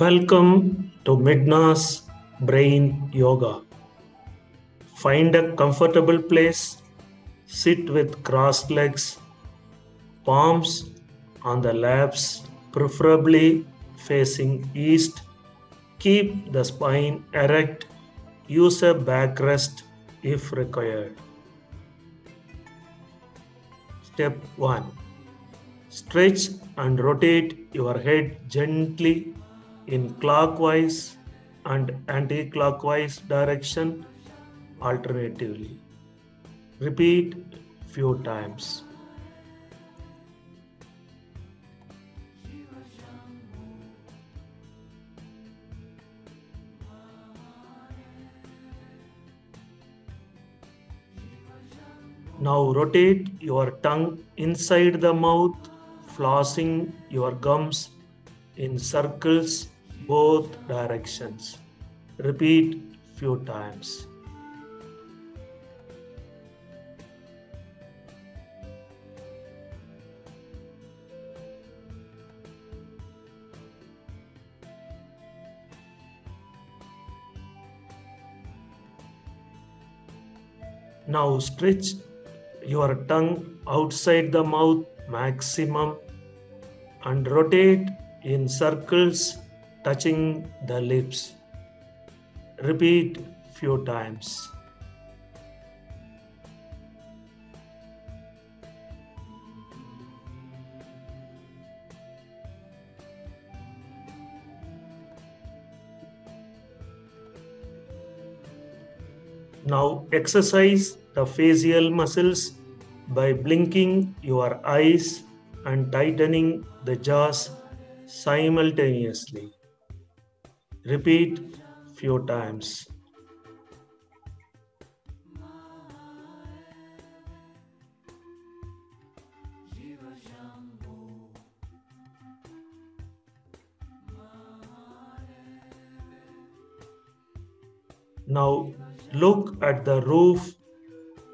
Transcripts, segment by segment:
Welcome to Midna's Brain Yoga. Find a comfortable place, sit with crossed legs, palms on the laps, preferably facing east. Keep the spine erect. Use a backrest if required. Step 1 Stretch and rotate your head gently in clockwise and anti-clockwise direction alternatively. Repeat few times. Now rotate your tongue inside the mouth, flossing your gums in circles both directions. Repeat few times. Now stretch your tongue outside the mouth maximum and rotate in circles touching the lips. Repeat few times. Now exercise the facial muscles by blinking your eyes and tightening the jaws simultaneously. Repeat few times. Now look at the roof,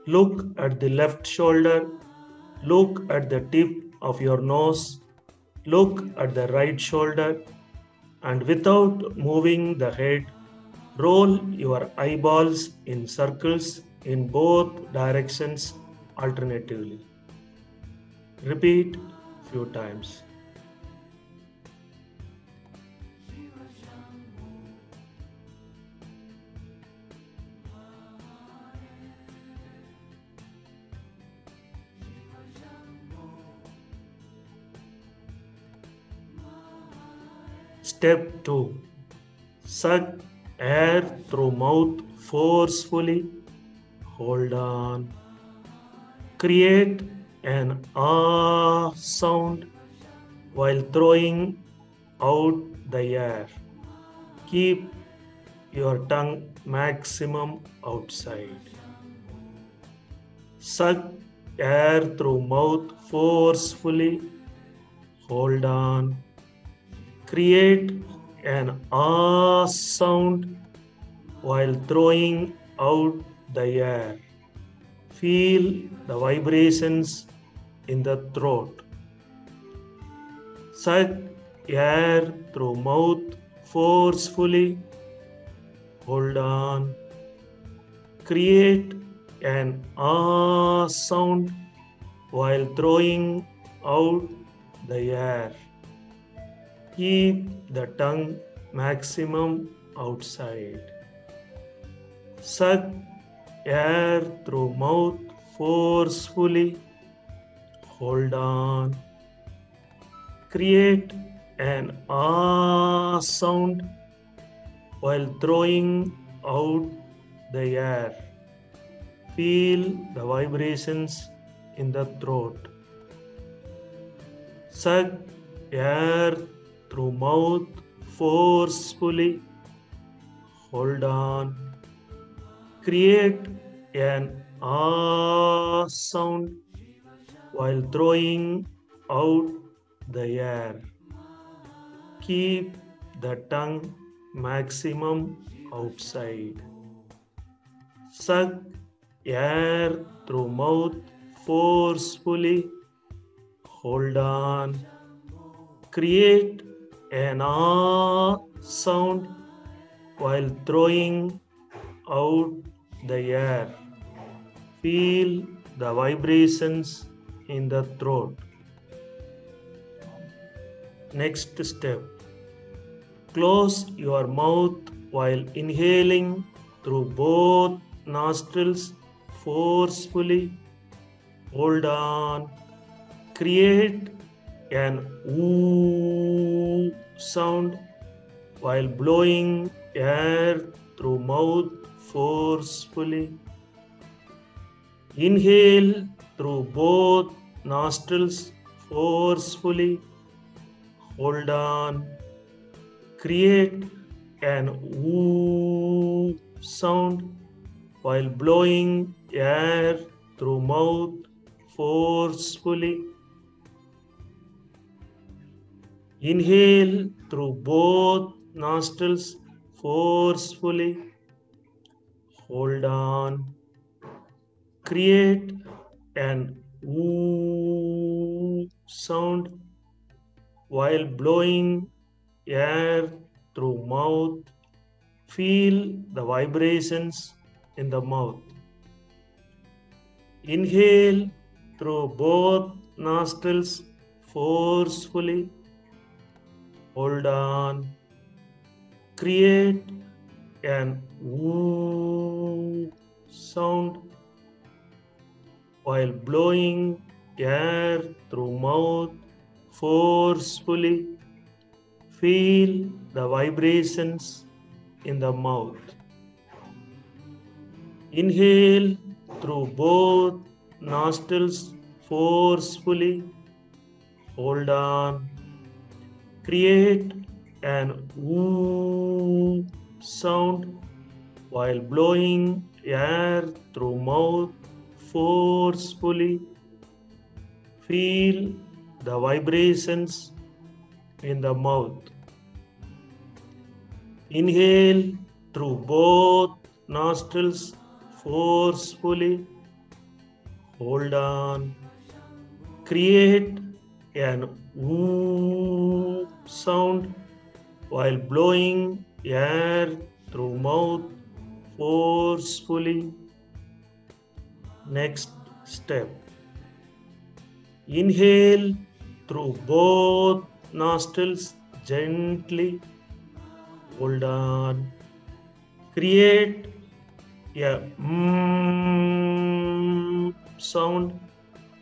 look at the left shoulder, look at the tip of your nose, look at the right shoulder, and without moving the head, roll your eyeballs in circles in both directions alternatively. Repeat few times. Step 2 Suck air through mouth forcefully. Hold on. Create an ah sound while throwing out the air. Keep your tongue maximum outside. Suck air through mouth forcefully. Hold on create an ah sound while throwing out the air. Feel the vibrations in the throat. Suck air through mouth forcefully. Hold on. Create an ah sound while throwing out the air keep the tongue maximum outside. Suck air through mouth forcefully. Hold on. Create an ah sound while throwing out the air. Feel the vibrations in the throat. Suck air through mouth forcefully. Hold on. Create an ah sound while throwing out the air. Keep the tongue maximum outside. Suck air through mouth forcefully. Hold on. Create an ah sound while throwing out the air. Feel the vibrations in the throat. Next step close your mouth while inhaling through both nostrils forcefully. Hold on. Create an ooh sound while blowing air through mouth forcefully. Inhale through both nostrils forcefully. Hold on. Create an ooh sound while blowing air through mouth forcefully. Inhale through both nostrils forcefully. Hold on. Create an ooh sound while blowing air through mouth. Feel the vibrations in the mouth. Inhale through both nostrils forcefully. Hold on. Create an woo sound while blowing air through mouth forcefully. Feel the vibrations in the mouth. Inhale through both nostrils forcefully. Hold on. Create an woo sound while blowing air through mouth forcefully. Feel the vibrations in the mouth. Inhale through both nostrils forcefully. Hold on. Create an woo sound while blowing air through mouth forcefully. Next step. Inhale through both nostrils gently. Hold on. Create a mm sound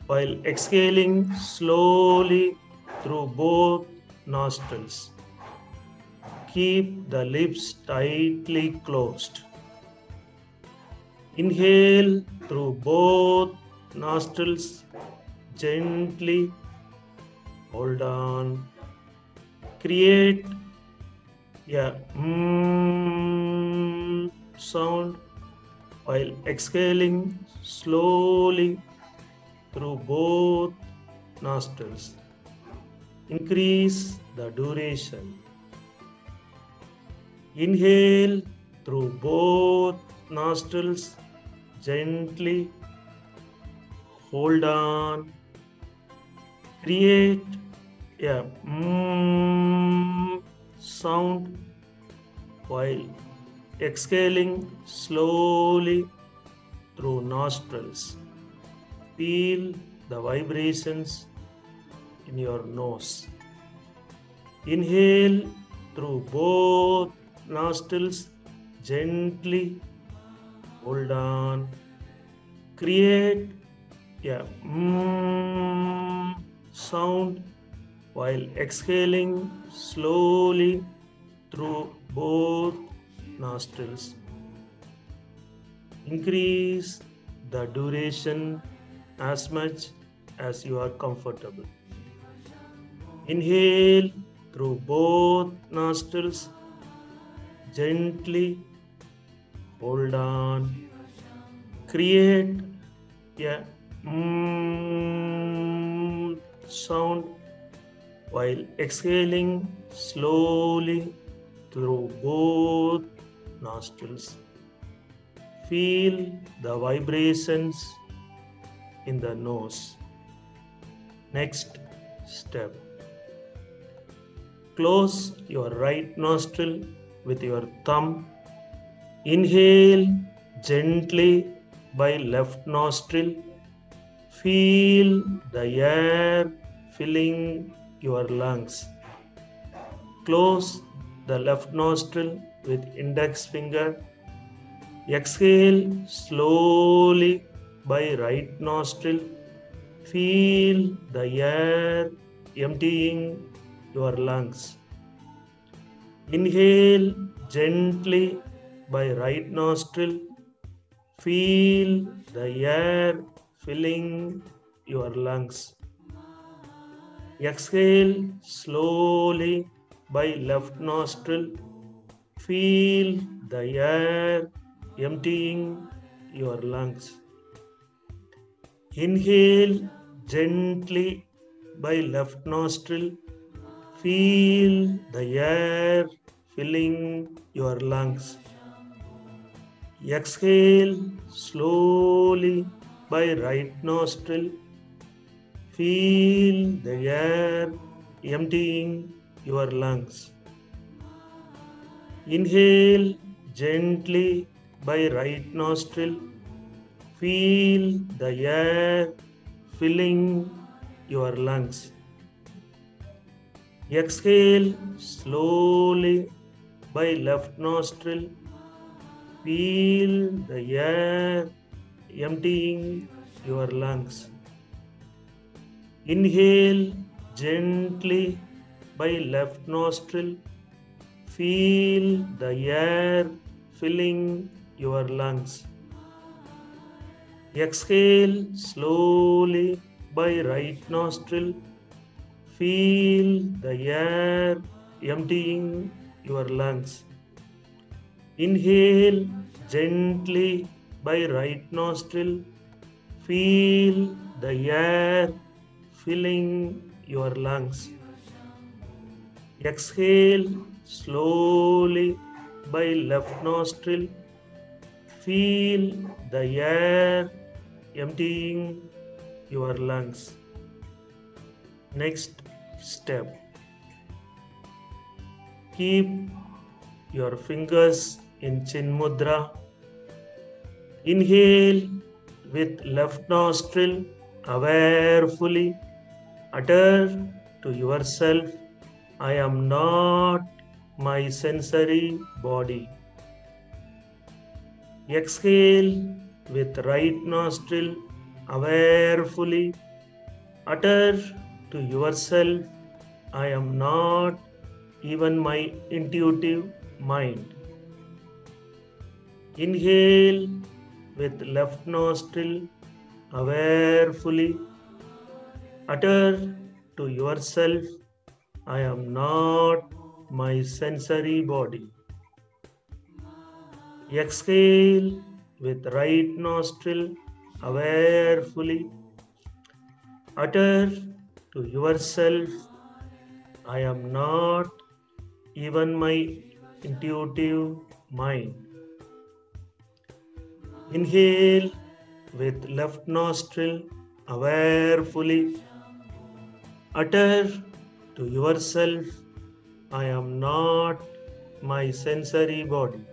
while exhaling slowly through both nostrils. Keep the lips tightly closed. Inhale through both nostrils gently. Hold on. Create a mm sound while exhaling slowly through both nostrils. Increase the duration. Inhale through both nostrils gently. Hold on. Create a mm sound while exhaling slowly through nostrils. Feel the vibrations in your nose. Inhale through both nostrils gently. Hold on. Create a mm sound while exhaling slowly through both nostrils. Increase the duration as much as you are comfortable. Inhale through both nostrils gently. Hold on. Create a mm sound while exhaling slowly through both nostrils. Feel the vibrations in the nose. Next step. Close your right nostril with your thumb. Inhale gently by left nostril. Feel the air filling your lungs. Close the left nostril with index finger. Exhale slowly by right nostril. Feel the air emptying your lungs. Inhale gently by right nostril. Feel the air filling your lungs. Exhale slowly by left nostril. Feel the air emptying your lungs. Inhale gently by left nostril. Feel the air filling your lungs. Exhale slowly by right nostril. Feel the air emptying your lungs. Inhale gently by right nostril. Feel the air filling your lungs. Exhale slowly by left nostril. Feel the air emptying your lungs. Inhale gently by left nostril. Feel the air filling your lungs. Exhale slowly by right nostril. Feel the air emptying your lungs. Inhale gently by right nostril. Feel the air filling your lungs. Exhale slowly by left nostril. Feel the air emptying your lungs. Next step. Keep your fingers in Chin Mudra. Inhale with left nostril awarefully. Utter to yourself, I am not my sensory body. Exhale with right nostril awarefully. Utter to yourself, I am not even my intuitive mind. Inhale with left nostril awarefully. Utter to yourself, I am not my sensory body. Exhale with right nostril awarefully. Utter to yourself, I am not even my intuitive mind. Inhale with left nostril awarefully. Utter to yourself, I am not my sensory body.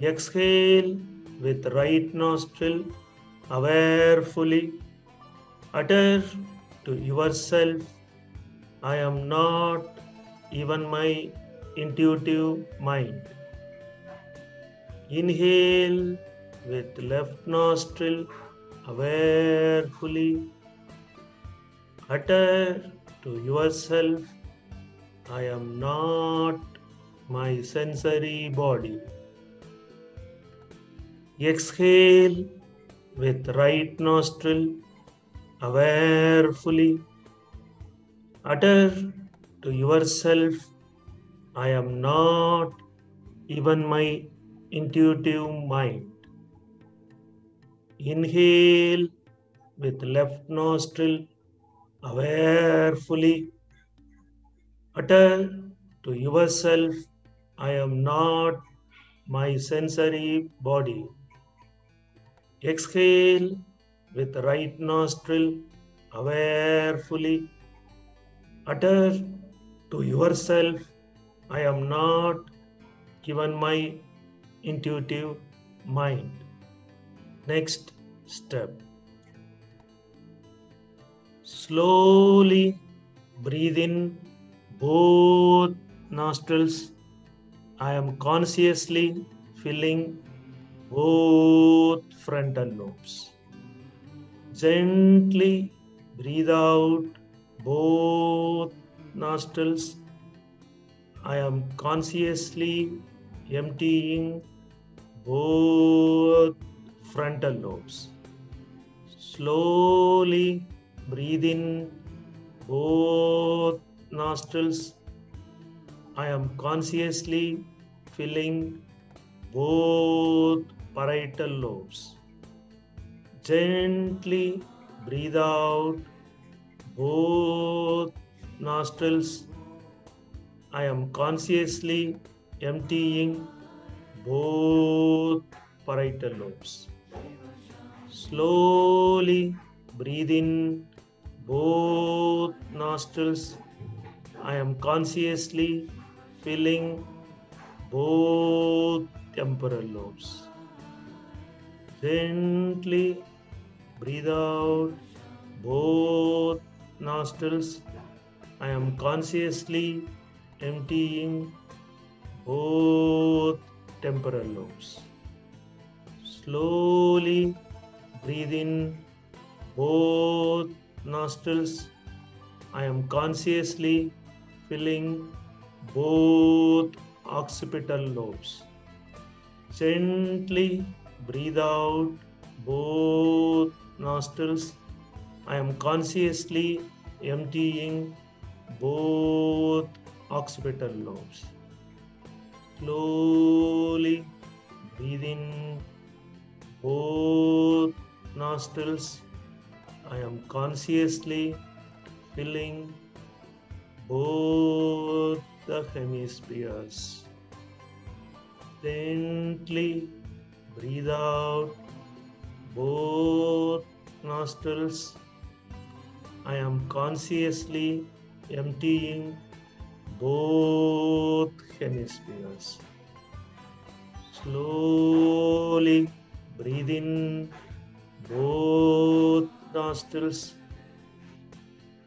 Exhale with right nostril awarefully. Utter to yourself, I am not even my intuitive mind. Inhale with left nostril awarefully. Utter to yourself, I am not my sensory body. Exhale with right nostril awarefully. Utter to yourself, I am not even my intuitive mind. Inhale with left nostril awarefully. Utter to yourself, I am not my sensory body. Exhale with right nostril awarefully. Utter to yourself, I am not given my intuitive mind. Next step. Slowly breathe in both nostrils. I am consciously filling both frontal lobes. Gently breathe out both nostrils. I am consciously emptying both frontal lobes. Slowly breathe in both nostrils. I am consciously filling both parietal lobes. Gently breathe out both nostrils. I am consciously emptying both parietal lobes. Slowly breathe in both nostrils. I am consciously filling both temporal lobes. Gently breathe out both nostrils. I am consciously emptying both temporal lobes. Slowly breathe in both nostrils. I am consciously filling both occipital lobes. Gently breathe out both nostrils. I am consciously emptying both occipital lobes. Slowly breathe in both nostrils. I am consciously filling both the hemispheres. Gently breathe out both nostrils. I am consciously emptying both hemispheres. Slowly breathe in both nostrils.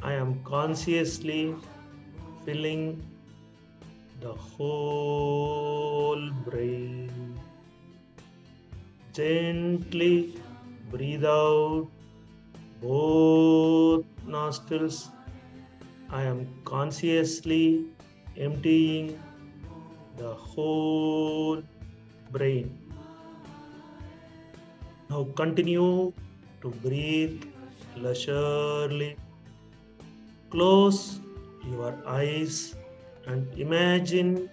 I am consciously filling the whole brain. Gently breathe out both nostrils. I am consciously emptying the whole brain. Now continue to breathe leisurely. Close your eyes and imagine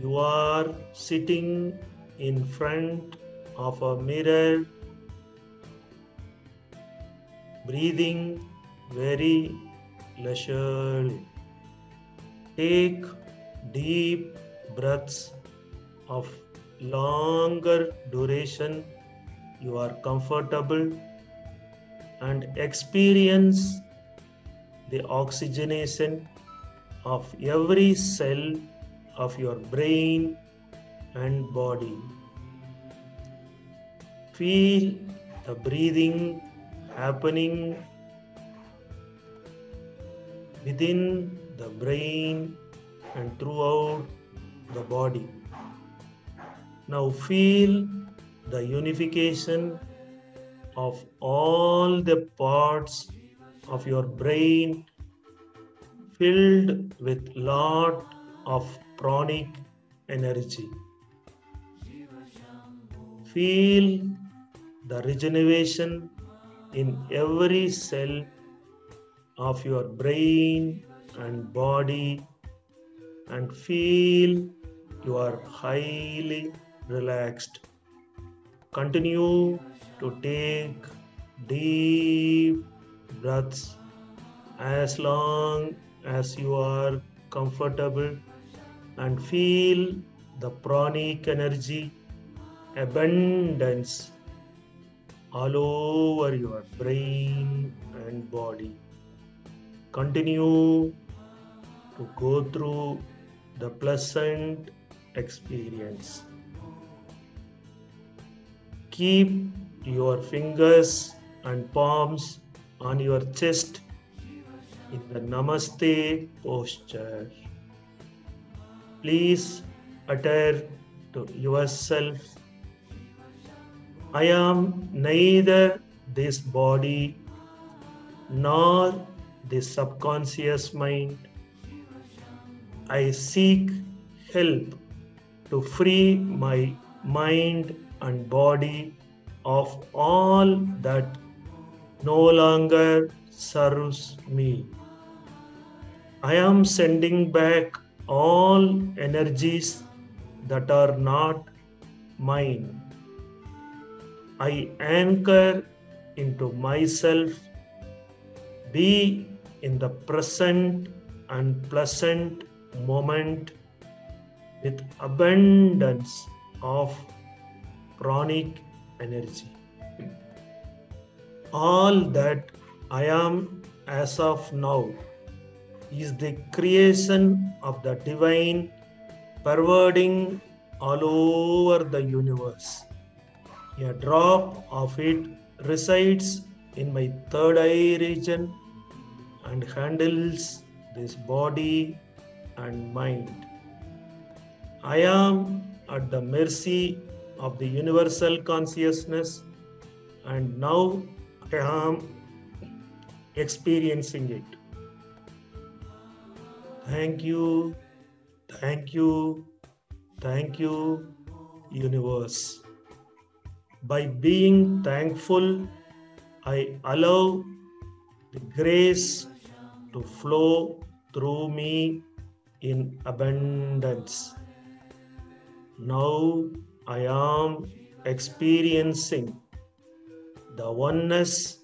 you are sitting in front of a mirror, breathing very leisurely. Take deep breaths of longer duration. You are comfortable and experience the oxygenation of every cell of your brain and body. Feel the breathing happening within the brain and throughout the body. Now feel the unification of all the parts of your brain filled with lot of pranic energy. Feel the regeneration in every cell of your brain and body and feel you are highly relaxed. Continue to take deep breaths as long as you are comfortable and feel the pranic energy abundance all over your brain and body. Continue to go through the pleasant experience. Keep your fingers and palms on your chest in the Namaste posture. Please utter to yourself I am neither this body nor this subconscious mind. I seek help to free my mind and body of all that no longer serves me. I am sending back all energies that are not mine. I anchor into myself, be in the present and pleasant moment with abundance of pranic energy. All that I am as of now is the creation of the divine pervading all over the universe. A drop of it resides in my third eye region and handles this body and mind. I am at the mercy of the universal consciousness and now I am experiencing it. Thank you, thank you, thank you, universe. By being thankful, I allow the grace to flow through me in abundance. Now I am experiencing the oneness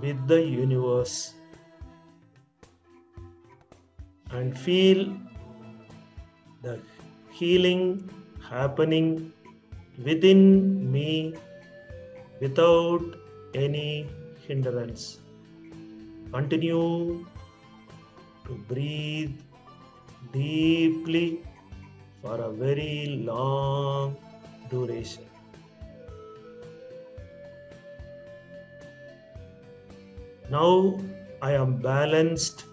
with the universe and feel the healing happening within me without any hindrance. Continue to breathe deeply for a very long duration. Now I am balanced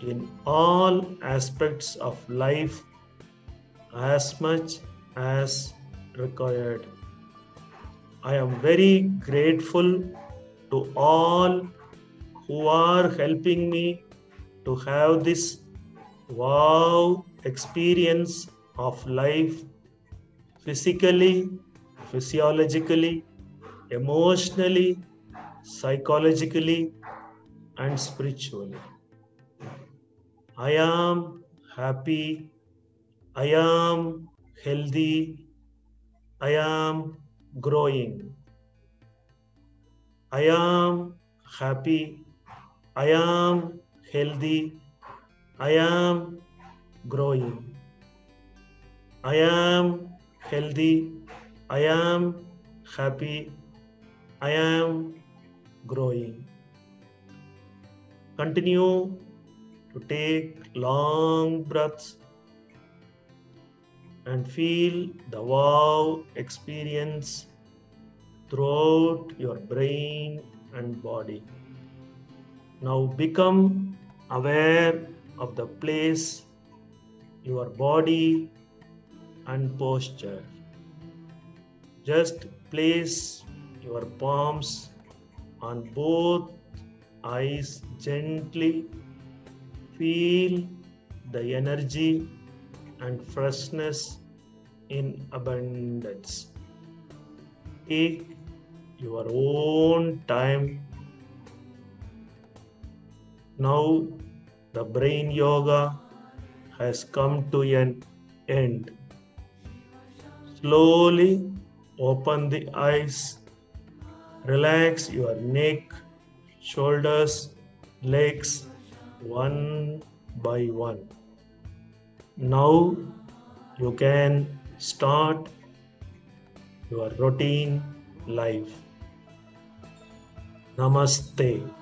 in all aspects of life as much as required. I am very grateful to all who are helping me to have this wow experience of life physically, physiologically, emotionally, psychologically, and spiritually. I am happy. I am healthy. I am growing. I am happy. I am healthy. I am growing. I am healthy. I am happy. I am growing. Continue to take long breaths and feel the wow experience throughout your brain and body. Now become aware of the place, your body, and posture. Just place your palms on both eyes gently. Feel the energy and freshness in abundance. Take your own time. Now, the brain yoga has come to an end. Slowly open the eyes, relax your neck, shoulders, legs one by one. Now you can start your routine life. Namaste.